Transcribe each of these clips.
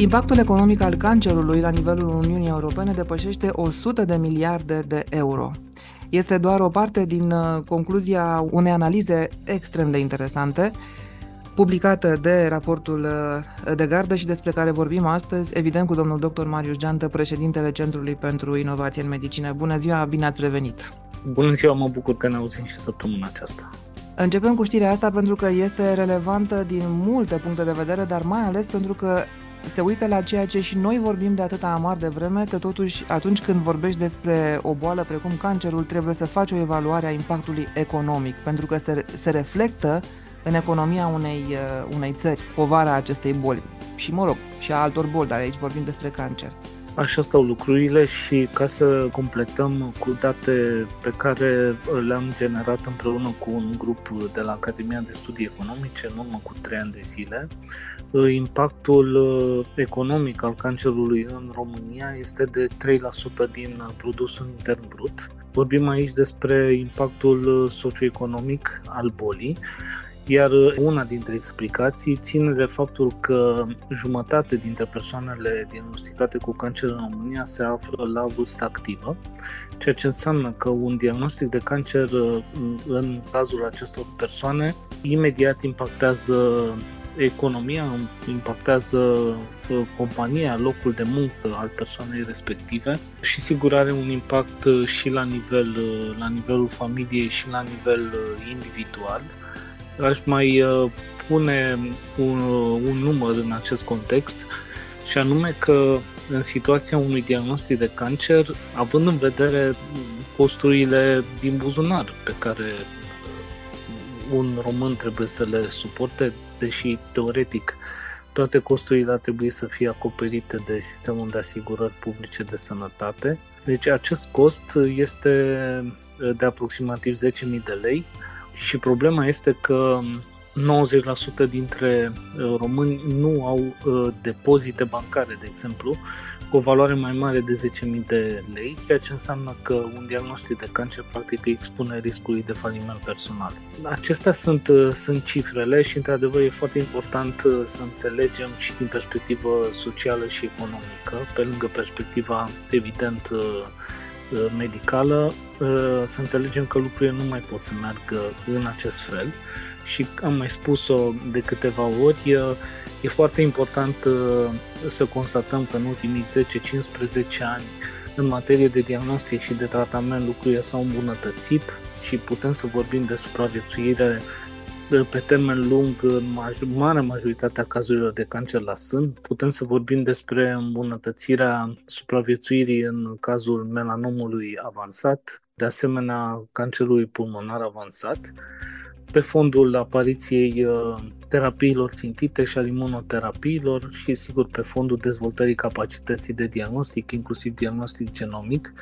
Impactul economic al cancerului la nivelul Uniunii Europene depășește 100 de miliarde de euro. Este doar o parte din uh, concluzia unei analize extrem de interesante publicată de raportul uh, de gardă și despre care vorbim astăzi, evident cu domnul dr. Marius Geantă, președintele Centrului pentru Inovație în Medicină. Bună ziua, bine ați revenit! Bună ziua, mă bucur că ne auzim și săptămâna aceasta. Începem cu știrea asta pentru că este relevantă din multe puncte de vedere, dar mai ales pentru că se uită la ceea ce și noi vorbim de atâta amar de vreme, că totuși atunci când vorbești despre o boală precum cancerul, trebuie să faci o evaluare a impactului economic, pentru că se, se reflectă în economia unei, uh, unei țări povara acestei boli. Și, mă rog, și a altor boli, dar aici vorbim despre cancer. Așa stau lucrurile și ca să completăm cu date pe care le-am generat împreună cu un grup de la Academia de Studii Economice în urmă cu trei ani de zile, impactul uh, economic al cancerului în România este de 3% din produsul intern brut. Vorbim aici despre impactul socioeconomic al bolii iar una dintre explicații ține de faptul că jumătate dintre persoanele diagnosticate cu cancer în România se află la vârstă activă, ceea ce înseamnă că un diagnostic de cancer în cazul acestor persoane imediat impactează economia, impactează uh, compania, locul de muncă al persoanei respective și sigur are un impact uh, și la, nivel, uh, la nivelul familiei și la nivel individual aș mai uh, pune un, uh, un număr în acest context și anume că în situația unui diagnostic de cancer, având în vedere costurile din buzunar pe care uh, un român trebuie să le suporte, deși teoretic toate costurile ar trebui să fie acoperite de sistemul de asigurări publice de sănătate. Deci acest cost este de aproximativ 10.000 de lei, și problema este că 90% dintre uh, români nu au uh, depozite bancare, de exemplu, cu o valoare mai mare de 10.000 de lei, ceea ce înseamnă că un diagnostic de cancer practic îi expune riscului de faliment personal. Acestea sunt, uh, sunt cifrele și într-adevăr e foarte important să înțelegem și din perspectivă socială și economică, pe lângă perspectiva evident medicală, uh, să înțelegem că lucrurile nu mai pot să meargă în acest fel. Și am mai spus-o de câteva ori, e foarte important uh, să constatăm că în ultimii 10-15 ani în materie de diagnostic și de tratament lucrurile s-au îmbunătățit și putem să vorbim de supraviețuire pe termen lung în marea majoritatea cazurilor de cancer la sân. Putem să vorbim despre îmbunătățirea supraviețuirii în cazul melanomului avansat, de asemenea cancerului pulmonar avansat, pe fondul apariției uh, terapiilor țintite și al imunoterapiilor și, sigur, pe fondul dezvoltării capacității de diagnostic, inclusiv diagnostic genomic,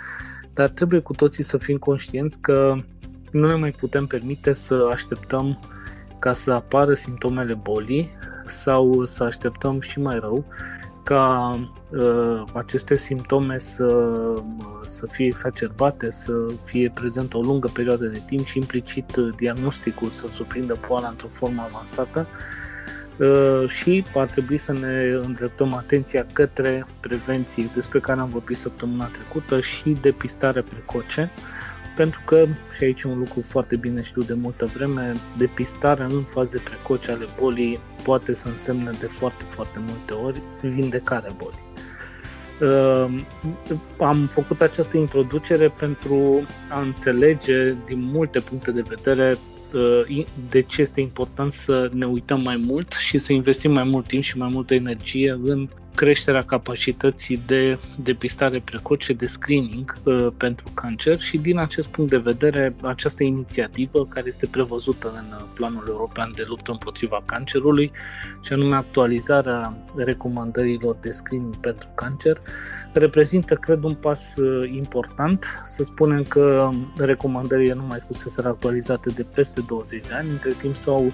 dar trebuie cu toții să fim conștienți că nu ne mai putem permite să așteptăm ca să apară simptomele bolii sau să așteptăm și mai rău ca uh, aceste simptome să, să fie exacerbate, să fie prezent o lungă perioadă de timp și implicit uh, diagnosticul să surprindă boala într-o formă avansată. Uh, și ar trebui să ne îndreptăm atenția către prevenții despre care am vorbit săptămâna trecută și depistare precoce pentru că, și aici un lucru foarte bine știu de multă vreme, depistarea în faze precoce ale bolii poate să însemne de foarte, foarte multe ori vindecarea bolii. Uh, am făcut această introducere pentru a înțelege din multe puncte de vedere uh, de ce este important să ne uităm mai mult și să investim mai mult timp și mai multă energie în creșterea capacității de depistare precoce, de screening uh, pentru cancer și din acest punct de vedere această inițiativă care este prevăzută în uh, Planul European de luptă împotriva cancerului și anume actualizarea recomandărilor de screening pentru cancer reprezintă, cred, un pas uh, important. Să spunem că recomandările nu mai fusese actualizate de peste 20 de ani, între timp s-au Uh,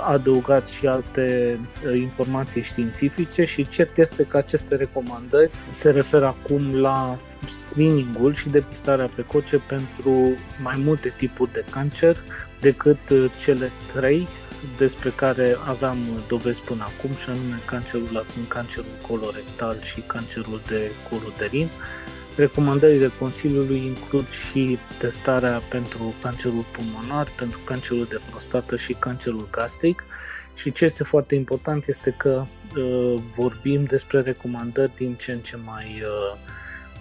adăugat și alte uh, informații științifice și cert este că aceste recomandări se referă acum la screeningul și depistarea precoce pentru mai multe tipuri de cancer decât uh, cele trei despre care aveam dovezi până acum, și anume cancerul la sân, cancerul colorectal și cancerul de coluterin. Recomandările Consiliului includ și testarea pentru cancerul pulmonar, pentru cancerul de prostată și cancerul gastric. Și ce este foarte important este că uh, vorbim despre recomandări din ce în ce mai, uh,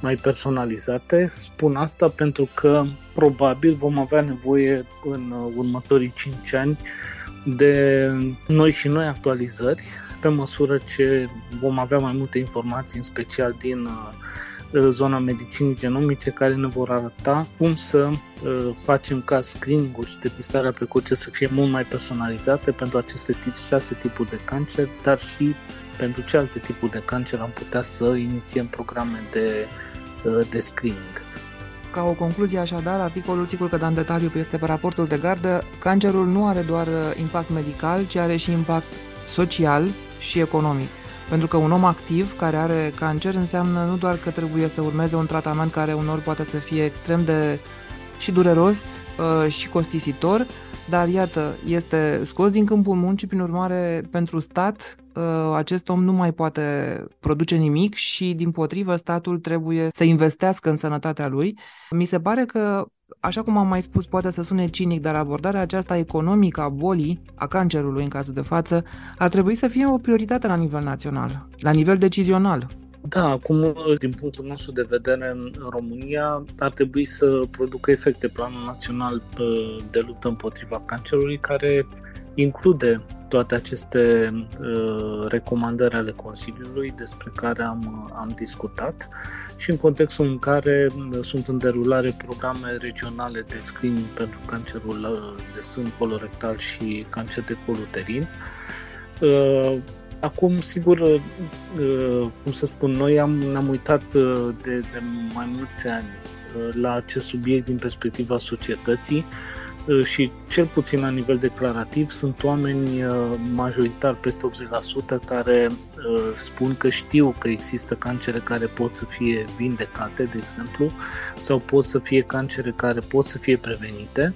mai personalizate. Spun asta pentru că probabil vom avea nevoie în uh, următorii 5 ani de noi și noi actualizări pe măsură ce vom avea mai multe informații, în special din uh, zona medicinii genomice care ne vor arăta cum să uh, facem ca screening-ul și depistarea precoce să fie mult mai personalizate pentru aceste tip, șase tipuri de cancer, dar și pentru ce alte tipuri de cancer am putea să inițiem programe de, uh, de screening. Ca o concluzie așadar, articolul, sigur că da în detaliu este pe raportul de gardă, cancerul nu are doar uh, impact medical, ci are și impact social și economic. Pentru că un om activ care are cancer înseamnă nu doar că trebuie să urmeze un tratament care unor poate să fie extrem de și dureros uh, și costisitor, dar iată, este scos din câmpul muncii, prin urmare, pentru stat, uh, acest om nu mai poate produce nimic și, din potrivă, statul trebuie să investească în sănătatea lui. Mi se pare că Așa cum am mai spus, poate să sune cinic, dar abordarea aceasta economică a bolii, a cancerului în cazul de față, ar trebui să fie o prioritate la nivel național, la nivel decizional. Da, acum, din punctul nostru de vedere, în România ar trebui să producă efecte planul național de luptă împotriva cancerului, care include toate aceste uh, recomandări ale Consiliului despre care am, am discutat și în contextul în care uh, sunt în derulare programe regionale de screening pentru cancerul uh, de sân colorectal și cancer de coluterin. Uh, acum, sigur, uh, cum să spun, noi am, ne-am uitat uh, de, de mai mulți ani la acest subiect din perspectiva societății Uh, și cel puțin la nivel declarativ sunt oameni uh, majoritar peste 80% care uh, spun că știu că există cancere care pot să fie vindecate, de exemplu, sau pot să fie cancere care pot să fie prevenite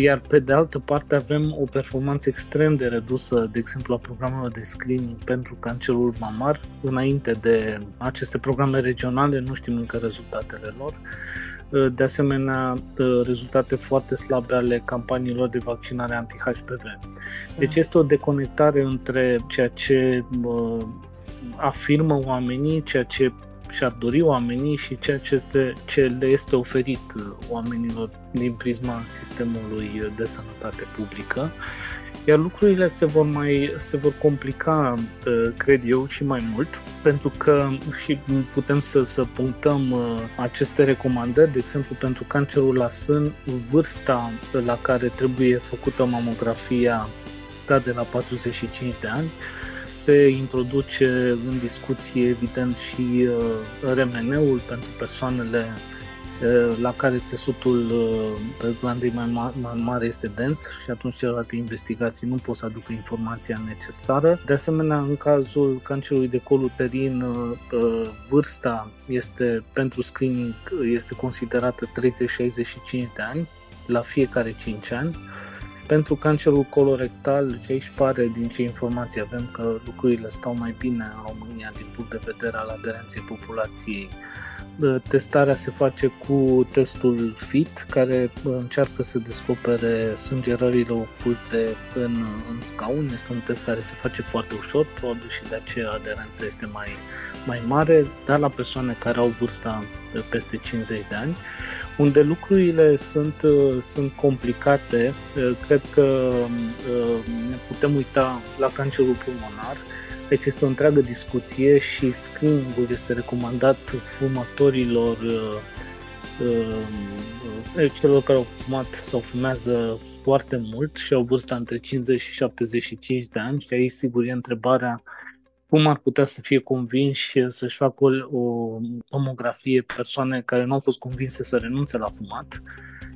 iar pe de altă parte avem o performanță extrem de redusă, de exemplu, a programelor de screening pentru cancerul mamar. Înainte de aceste programe regionale, nu știm încă rezultatele lor Uh, de asemenea uh, rezultate foarte slabe ale campaniilor de vaccinare anti-HPV. Deci da. este o deconectare între ceea ce uh, afirmă oamenii, ceea ce și-ar dori oamenii și ceea ce, este, ce le este oferit oamenilor din prisma sistemului de sănătate publică. Iar lucrurile se vor mai se vor complica, uh, cred eu, și mai mult, pentru că și putem să, să punctăm uh, aceste recomandări, de exemplu, pentru cancerul la sân, vârsta la care trebuie făcută mamografia scade la 45 de ani, se introduce în discuție, evident, și uh, RMN-ul pentru persoanele la care țesutul glandei mai, mai mare este dens și atunci celelalte investigații nu pot să aducă informația necesară. De asemenea, în cazul cancerului de col uterin, vârsta este pentru screening este considerată 30-65 de ani la fiecare 5 ani. Pentru cancerul colorectal, și aici pare din ce informații avem că lucrurile stau mai bine în România din punct de vedere al aderenței populației Testarea se face cu testul FIT, care încearcă să descopere sângerările oculte în, în scaun. Este un test care se face foarte ușor, probabil și de aceea aderența este mai, mai mare, dar la persoane care au vârsta peste 50 de ani. Unde lucrurile sunt, sunt complicate, cred că ne putem uita la cancerul pulmonar, deci este o întreagă discuție și screening-ul este recomandat fumătorilor, uh, uh, celor care au fumat sau fumează foarte mult și au vârsta între 50 și 75 de ani și aici sigur e întrebarea cum ar putea să fie convinși să-și facă o, o tomografie persoane care nu au fost convinse să renunțe la fumat.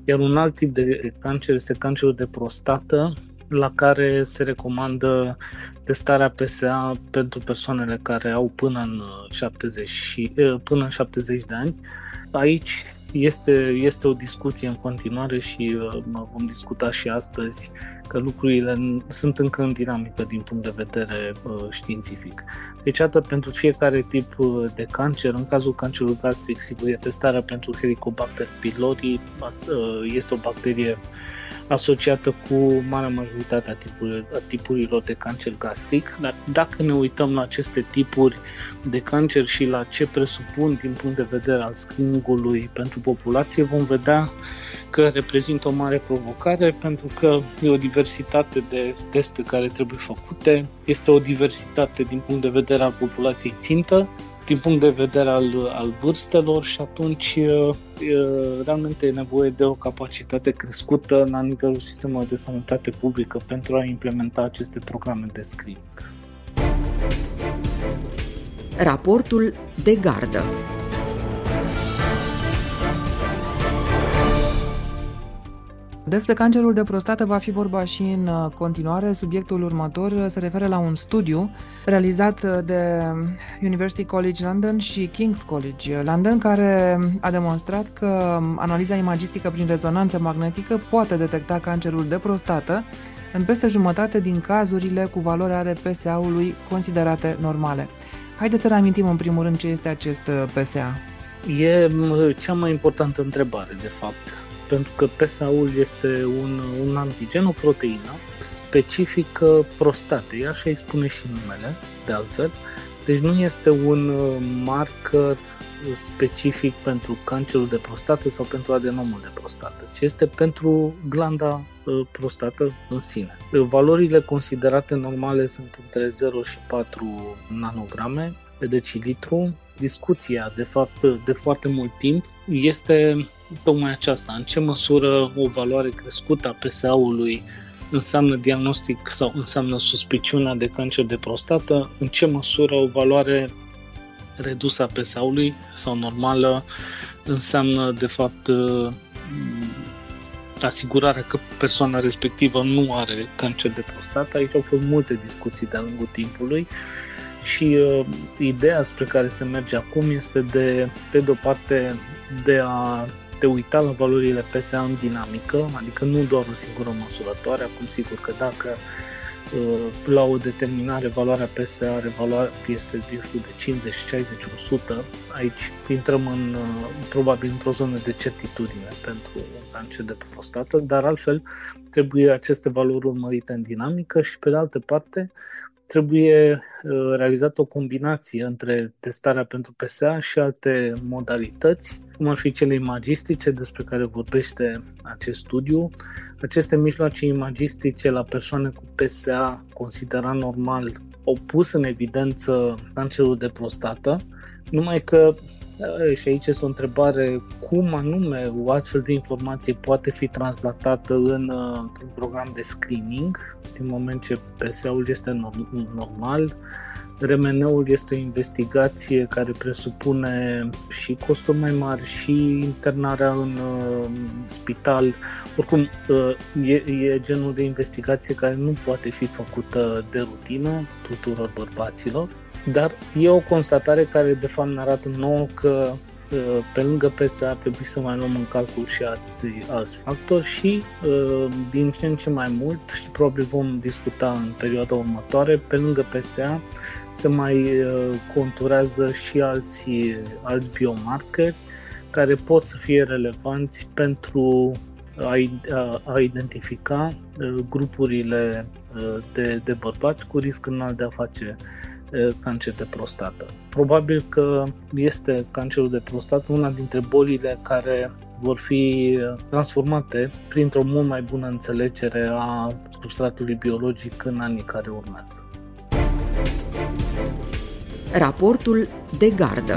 Iar un alt tip de cancer este cancerul de prostată, la care se recomandă testarea PSA pentru persoanele care au până în 70, și, până în 70 de ani. Aici este, este o discuție în continuare și uh, vom discuta și astăzi că lucrurile sunt încă în dinamică din punct de vedere uh, științific. Deci, atât pentru fiecare tip uh, de cancer, în cazul cancerului gastric, sigur, testarea pentru Helicobacter pylori uh, este o bacterie asociată cu marea majoritate a tipurilor, a tipurilor de cancer gastric, dar dacă ne uităm la aceste tipuri de cancer și la ce presupun din punct de vedere al screening-ului pentru populație, vom vedea că reprezintă o mare provocare pentru că e o diversitate de teste care trebuie făcute, este o diversitate din punct de vedere al populației țintă, din punct de vedere al, al vârstelor și atunci realmente e nevoie de o capacitate crescută la nivelul sistemelor de sănătate publică pentru a implementa aceste programe de screening. Raportul de gardă Despre cancerul de prostată va fi vorba și în uh, continuare. Subiectul următor uh, se referă la un studiu realizat uh, de University College London și King's College London, care a demonstrat că um, analiza imagistică prin rezonanță magnetică poate detecta cancerul de prostată în peste jumătate din cazurile cu valori ale PSA-ului considerate normale. Haideți să reamintim în primul rând ce este acest PSA. E cea mai importantă întrebare, de fapt pentru că PSA-ul este un, un antigen, o proteină specifică prostatei, așa îi spune și numele, de altfel. Deci nu este un uh, marker specific pentru cancerul de prostată sau pentru adenomul de prostată, ci este pentru glanda uh, prostată în sine. Valorile considerate normale sunt între 0 și 4 nanograme pe decilitru. Discuția, de fapt, de foarte mult timp este tocmai aceasta. În ce măsură o valoare crescută a PSA-ului înseamnă diagnostic sau înseamnă suspiciunea de cancer de prostată, în ce măsură o valoare redusă a PSA-ului sau normală înseamnă de fapt asigurarea că persoana respectivă nu are cancer de prostată. Aici au fost multe discuții de-a lungul timpului și uh, ideea spre care se merge acum este de, pe de o parte, de a te uita la valorile PSA în dinamică, adică nu doar o singură măsurătoare, acum sigur că dacă uh, la o determinare valoarea PSA are valoare este, eu știu, de 50, 60, 100, aici intrăm în, uh, probabil într-o zonă de certitudine pentru un cancer de prostată, dar altfel trebuie aceste valori urmărite în dinamică și pe de altă parte trebuie uh, realizată o combinație între testarea pentru PSA și alte modalități, cum ar fi cele imagistice despre care vorbește acest studiu. Aceste mijloace imagistice la persoane cu PSA considerat normal au pus în evidență cancerul de prostată, numai că, și aici este o întrebare, cum anume o astfel de informație poate fi translatată în, într-un program de screening, din moment ce PSA-ul este normal, RMN-ul este o investigație care presupune și costuri mai mari și internarea în uh, spital. Oricum, uh, e, e genul de investigație care nu poate fi făcută de rutină tuturor bărbaților dar e o constatare care de fapt ne arată nouă că uh, pe lângă PSA ar trebui să mai luăm în calcul și alți, alți factori și uh, din ce în ce mai mult și probabil vom discuta în perioada următoare, pe lângă PSA se mai uh, conturează și alți, alți biomarceri care pot să fie relevanți pentru a, a identifica grupurile de, de bărbați cu risc înalt de a face cancer de prostată. Probabil că este cancerul de prostată una dintre bolile care vor fi transformate printr-o mult mai bună înțelegere a substratului biologic în anii care urmează. Raportul de gardă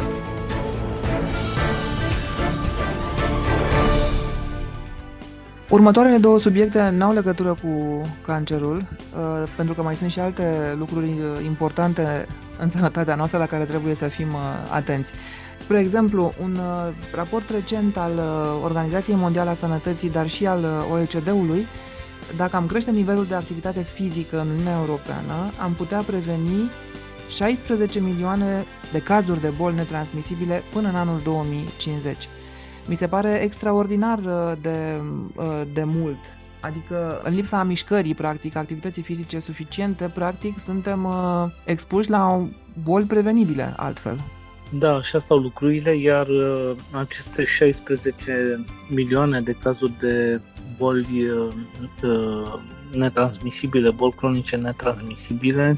Următoarele două subiecte n-au legătură cu cancerul, uh, pentru că mai sunt și alte lucruri uh, importante în sănătatea noastră la care trebuie să fim uh, atenți. Spre exemplu, un raport recent al Organizației Mondiale a Sănătății, dar și al OECD-ului, dacă am crește nivelul de activitate fizică în Uniunea Europeană, am putea preveni 16 milioane de cazuri de boli netransmisibile până în anul 2050. Mi se pare extraordinar de, de mult. Adică, în lipsa mișcării, practic, activității fizice suficiente, practic, suntem expuși la boli prevenibile altfel. Da, așa stau lucrurile, iar uh, aceste 16 milioane de cazuri de boli uh, uh, netransmisibile, boli cronice netransmisibile,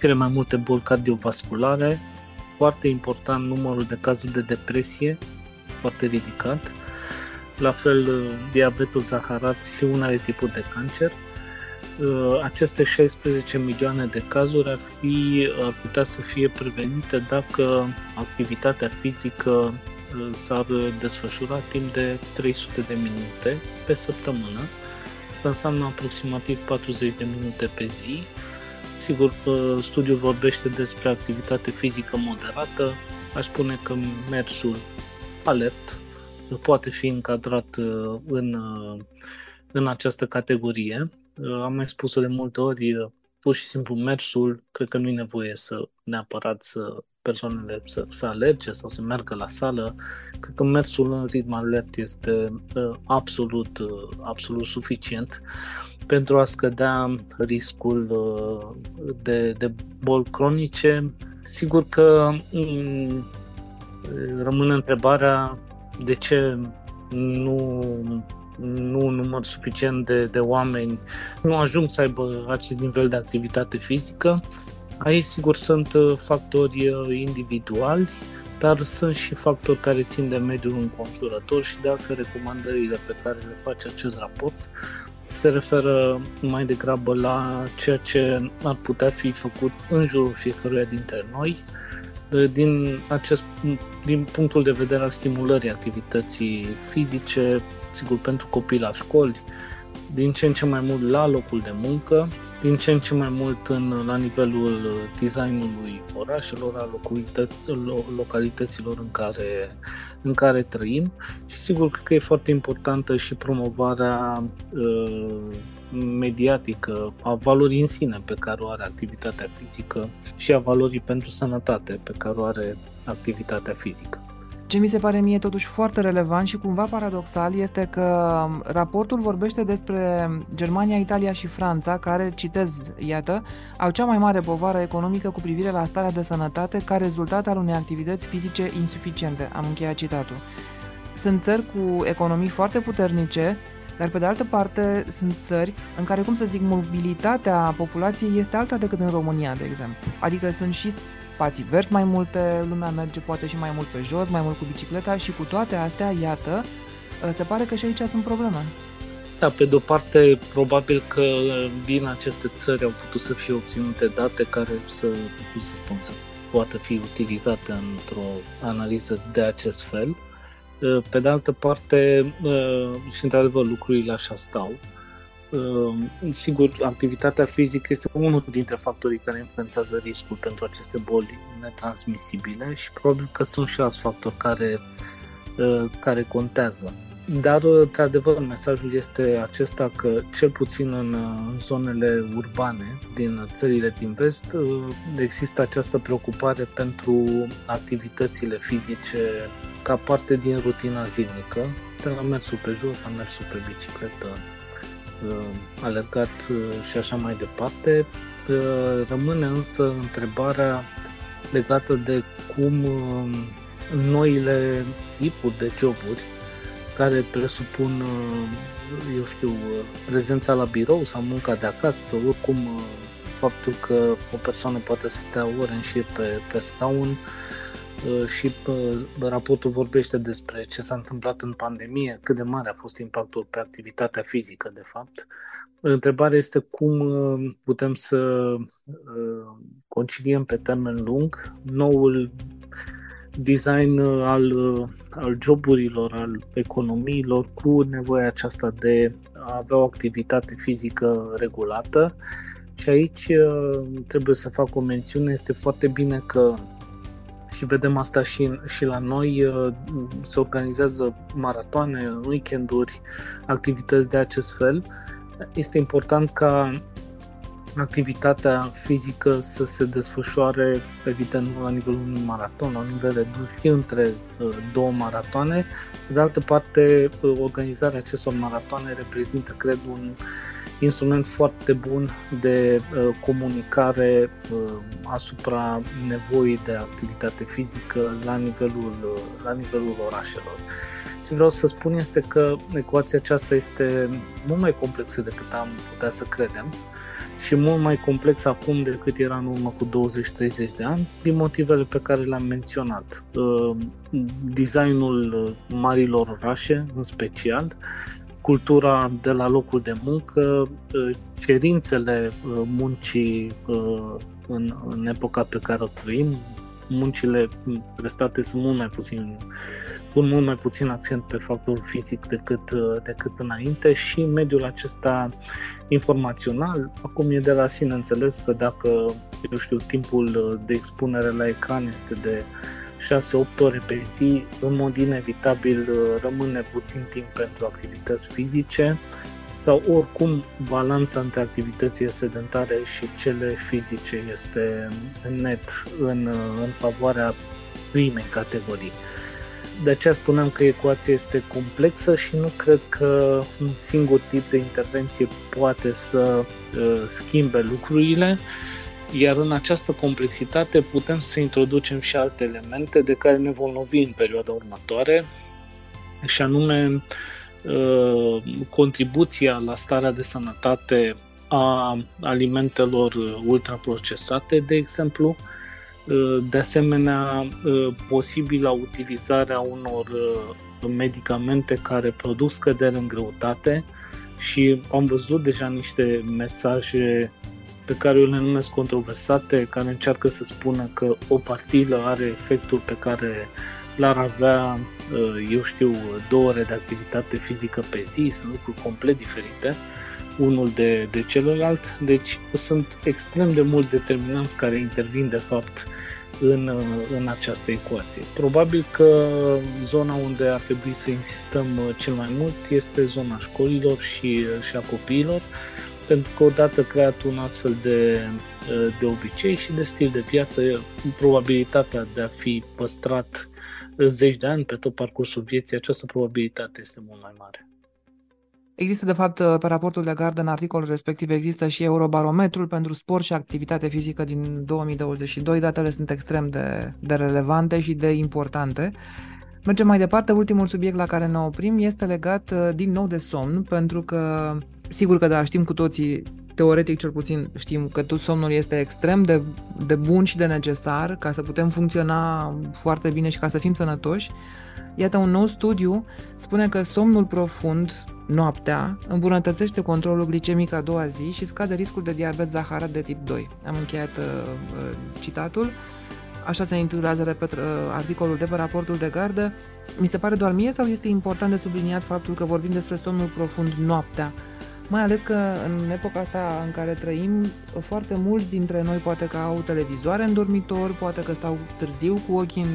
cele mai multe boli cardiovasculare, foarte important numărul de cazuri de depresie, foarte ridicat, la fel uh, diabetul zaharat și unele tipuri de cancer, Uh, aceste 16 milioane de cazuri ar, fi, ar putea să fie prevenite dacă activitatea fizică uh, s-ar desfășura timp de 300 de minute pe săptămână. Asta înseamnă aproximativ 40 de minute pe zi. Sigur că studiul vorbește despre activitate fizică moderată. Aș spune că mersul alert poate fi încadrat uh, în, în această categorie Uh, am mai spus de multe ori, uh, pur și simplu mersul, cred că nu e nevoie să neapărat să persoanele să, să alerge sau să meargă la sală. Cred că mersul în ritm alert este uh, absolut, uh, absolut suficient pentru a scădea riscul uh, de, de boli cronice. Sigur că um, rămâne întrebarea de ce nu nu un număr suficient de, de oameni nu ajung să aibă acest nivel de activitate fizică. Aici, sigur, sunt uh, factori uh, individuali, dar sunt și factori care țin de mediul înconjurător și dacă recomandările pe care le face acest raport se referă mai degrabă la ceea ce ar putea fi făcut în jurul fiecăruia dintre noi, uh, din, acest, din punctul de vedere al stimulării activității fizice, sigur, pentru copii la școli, din ce în ce mai mult la locul de muncă, din ce în ce mai mult în, la nivelul designului orașelor, a localităților în care, în care trăim. Și sigur că e foarte importantă și promovarea uh, mediatică a valorii în sine pe care o are activitatea fizică și a valorii pentru sănătate pe care o are activitatea fizică. Ce mi se pare mie totuși foarte relevant și cumva paradoxal este că raportul vorbește despre Germania, Italia și Franța, care, citez, iată, au cea mai mare povară economică cu privire la starea de sănătate ca rezultat al unei activități fizice insuficiente. Am încheiat citatul. Sunt țări cu economii foarte puternice, dar pe de altă parte sunt țări în care, cum să zic, mobilitatea populației este alta decât în România, de exemplu. Adică sunt și spații verzi mai multe, lumea merge poate și mai mult pe jos, mai mult cu bicicleta și cu toate astea, iată, ă, se pare că și aici sunt probleme. Da, pe de-o parte, probabil că din aceste țări au putut să fie obținute date care să, cum să spun, să poată fi utilizate într-o analiză de acest fel. Ă, pe de altă parte, ă, și într-adevăr lucrurile așa stau, Ehm, sigur, activitatea fizică este unul dintre factorii care influențează riscul pentru aceste boli netransmisibile și probabil că sunt și alți factori care, ehm, care contează. Dar, într-adevăr, mesajul este acesta că, cel puțin în zonele urbane din țările din vest, ehm, există această preocupare pentru activitățile fizice ca parte din rutina zilnică, de la mersul pe jos la mersul pe bicicletă, Uh, alergat uh, și așa mai departe. Uh, rămâne însă întrebarea legată de cum noile tipuri de joburi care presupun, eu știu, prezența la birou sau munca de acasă, sau oricum faptul că o persoană poate să stea ore în șir pe, pe scaun, Uh, și uh, raportul vorbește despre ce s-a întâmplat în pandemie, cât de mare a fost impactul pe activitatea fizică, de fapt. Întrebarea este cum uh, putem să conciliem pe termen lung noul design al, al joburilor, al economiilor cu nevoia aceasta de a avea o activitate fizică regulată. Și aici trebuie să fac o mențiune, este foarte bine că și vedem asta și, și la noi, uh, se organizează maratoane, weekenduri, activități de acest fel. Este important ca activitatea fizică să se desfășoare, evident, la nivelul unui maraton, la nivel redus și între uh, două maratoane. Pe de altă parte, uh, organizarea acestor maratoane reprezintă, cred, un instrument foarte bun de uh, comunicare asupra nevoii de activitate fizică la nivelul, la nivelul orașelor. Ce vreau să spun este că ecuația aceasta este mult mai complexă decât am putea să credem și mult mai complex acum decât era în urmă cu 20-30 de ani, din motivele pe care le-am menționat. Uh, designul uh, marilor orașe, în special, cultura de la locul de muncă, uh, cerințele muncii în, în epoca pe care o trăim, muncile prestate sunt mult mai puțin pun mult mai puțin accent pe factorul fizic decât, uh, decât înainte și mediul acesta informațional, acum e de la sine înțeles că dacă, eu știu, timpul uh, de expunere la ecran este de 6-8 ore pe zi, în mod inevitabil uh, rămâne puțin timp pentru activități fizice sau oricum balanța între activitățile sedentare și cele fizice este net în, în favoarea primei categorii. De aceea spuneam că ecuația este complexă și nu cred că un singur tip de intervenție poate să uh, schimbe lucrurile, iar în această complexitate putem să introducem și alte elemente de care ne vom lovi în perioada următoare, și anume uh, contribuția la starea de sănătate a alimentelor ultraprocesate, de exemplu, Uh, de asemenea, uh, posibilă utilizarea unor uh, medicamente care produc scădere în greutate și am văzut deja niște mesaje pe care eu le numesc controversate, care încearcă să spună că o pastilă are efectul pe care l-ar avea, eu știu, două ore de activitate fizică pe zi, sunt lucruri complet diferite unul de, de celălalt, deci sunt extrem de mult determinanți care intervin de fapt în, în această ecuație. Probabil că zona unde ar trebui să insistăm cel mai mult este zona școlilor și, și a copiilor, pentru că odată creat un astfel de, de obicei și de stil de viață, probabilitatea de a fi păstrat zeci de ani pe tot parcursul vieții, această probabilitate este mult mai mare. Există, de fapt, pe raportul de gardă, în articolul respectiv, există și Eurobarometrul pentru sport și activitate fizică din 2022. Datele sunt extrem de, de relevante și de importante. Mergem mai departe. Ultimul subiect la care ne oprim este legat uh, din nou de somn, pentru că, sigur că da, știm cu toții, teoretic cel puțin știm că tot somnul este extrem de, de bun și de necesar ca să putem funcționa foarte bine și ca să fim sănătoși. Iată, un nou studiu spune că somnul profund noaptea îmbunătățește controlul glicemic a doua zi și scade riscul de diabet zaharat de tip 2. Am încheiat uh, uh, citatul. Așa se intitulează, repet, uh, articolul de pe raportul de gardă. Mi se pare doar mie sau este important de subliniat faptul că vorbim despre somnul profund noaptea? Mai ales că în epoca asta în care trăim, foarte mulți dintre noi poate că au televizoare în dormitor, poate că stau târziu cu ochii în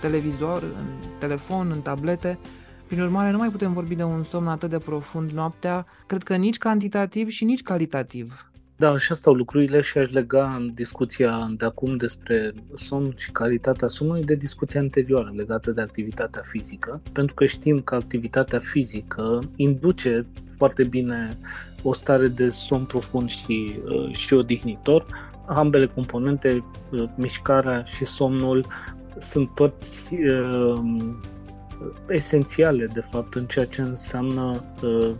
televizor, în telefon, în tablete. Prin urmare, nu mai putem vorbi de un somn atât de profund noaptea, cred că nici cantitativ și nici calitativ. Da, așa stau lucrurile și aș lega în discuția de acum despre somn și calitatea somnului de discuția anterioară legată de activitatea fizică, pentru că știm că activitatea fizică induce foarte bine o stare de somn profund și, uh, și odihnitor. Ambele componente, uh, mișcarea și somnul, sunt părți uh, esențiale, de fapt, în ceea ce înseamnă uh,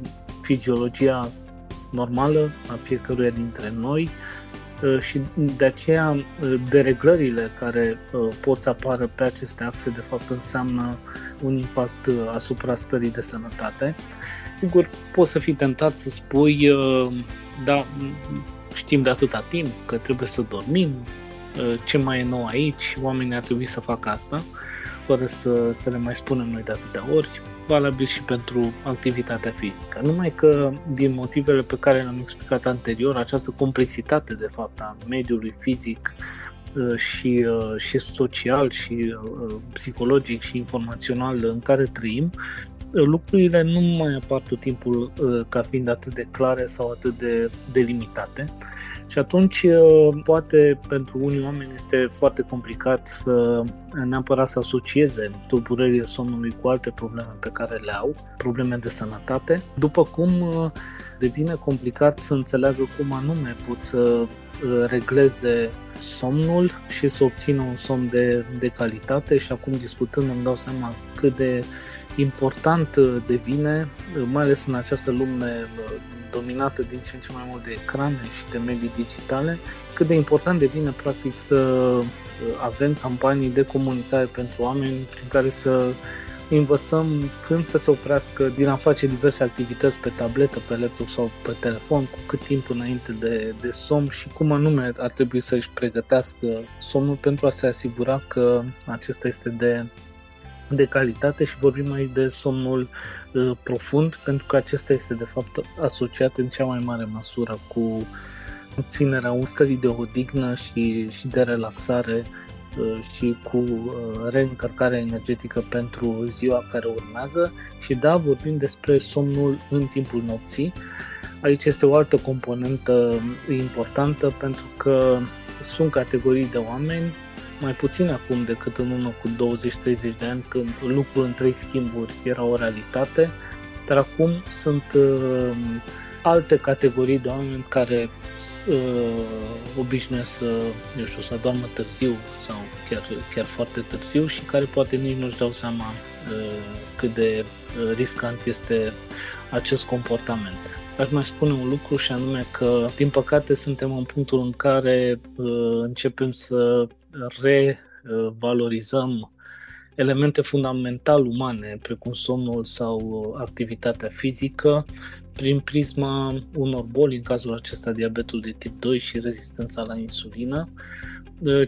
fiziologia normală a fiecăruia dintre noi uh, și de aceea uh, dereglările care uh, pot să apară pe aceste axe, de fapt, înseamnă un impact uh, asupra stării de sănătate. Sigur, poți să fii tentat să spui, uh, da, știm de atâta timp că trebuie să dormim, uh, ce mai e nou aici, oamenii ar trebui să facă asta. Uh, fără să, să le mai spunem noi de atâtea ori, valabil și pentru activitatea fizică. Numai că, din motivele pe care le-am explicat anterior, această complexitate, de fapt, a mediului fizic uh, și, uh, și social și uh, psihologic și informațional în care trăim, lucrurile nu mai apar tot timpul ca fiind atât de clare sau atât de delimitate Și atunci, uh, poate pentru unii oameni este foarte complicat să neapărat să asocieze tulburările somnului cu alte probleme pe care le au, probleme de sănătate, după cum uh, devine complicat să înțeleagă cum anume pot să uh, regleze somnul și să obțină un somn de, de calitate. Și acum discutând îmi dau seama cât de important devine, mai ales în această lume dominată din ce în ce mai mult de ecrane și de medii digitale, cât de important devine practic să uh, avem campanii de comunicare pentru oameni prin care să învățăm când să se oprească din a face diverse activități pe tabletă, pe laptop sau pe telefon, cu cât timp înainte de, de somn și cum anume ar trebui să își pregătească somnul pentru a se asigura că acesta este de, de calitate și vorbim aici de somnul Uh, profund, pentru că acesta este de fapt asociat în cea mai mare măsură cu ținerea un stării de odihnă și, și de relaxare uh, și cu uh, reîncărcare energetică pentru ziua care urmează și da, vorbim despre somnul în timpul nopții. Aici este o altă componentă importantă pentru că sunt categorii de oameni mai puțin acum decât în urmă cu 20-30 de ani, când lucrul în trei schimburi era o realitate, dar acum sunt uh, alte categorii de oameni care uh, obișnuiesc să, eu știu, să adormă târziu sau chiar, chiar foarte târziu și care poate nici nu-și dau seama uh, cât de uh, riscant este acest comportament. Aș mai spune un lucru și anume că, din păcate, suntem în punctul în care uh, începem să revalorizăm elemente fundamental umane, precum somnul sau activitatea fizică, prin prisma unor boli, în cazul acesta diabetul de tip 2 și rezistența la insulină,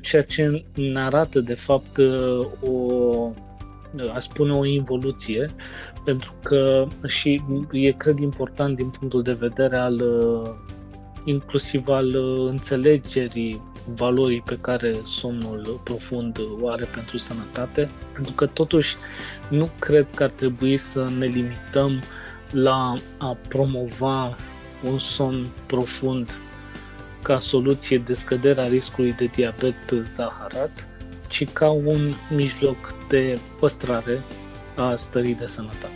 ceea ce ne arată de fapt o aș spune o involuție, pentru că și e cred important din punctul de vedere al inclusiv al înțelegerii valorii pe care somnul profund o are pentru sănătate, pentru că totuși nu cred că ar trebui să ne limităm la a promova un somn profund ca soluție de scăderea riscului de diabet zaharat, ci ca un mijloc de păstrare a stării de sănătate.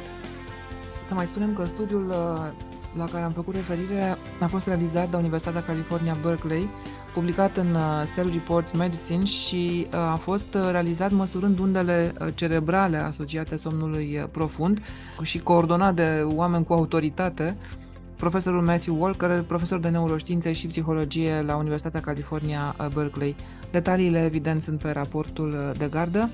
Să mai spunem că studiul uh, la care am făcut referire a fost realizat de Universitatea California Berkeley publicat în uh, Cell Reports Medicine și uh, a fost uh, realizat măsurând undele cerebrale asociate somnului profund și coordonat de oameni cu autoritate, profesorul Matthew Walker, profesor de neuroștiințe și psihologie la Universitatea California Berkeley. Detaliile, evident, sunt pe raportul de gardă.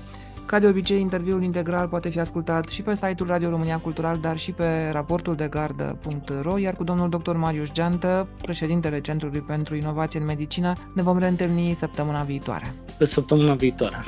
Ca de obicei, interviul integral poate fi ascultat și pe site-ul Radio România Cultural, dar și pe raportul de gardă.ro, iar cu domnul dr. Marius Geantă, președintele Centrului pentru Inovație în Medicină, ne vom reîntâlni săptămâna viitoare. Pe săptămâna viitoare.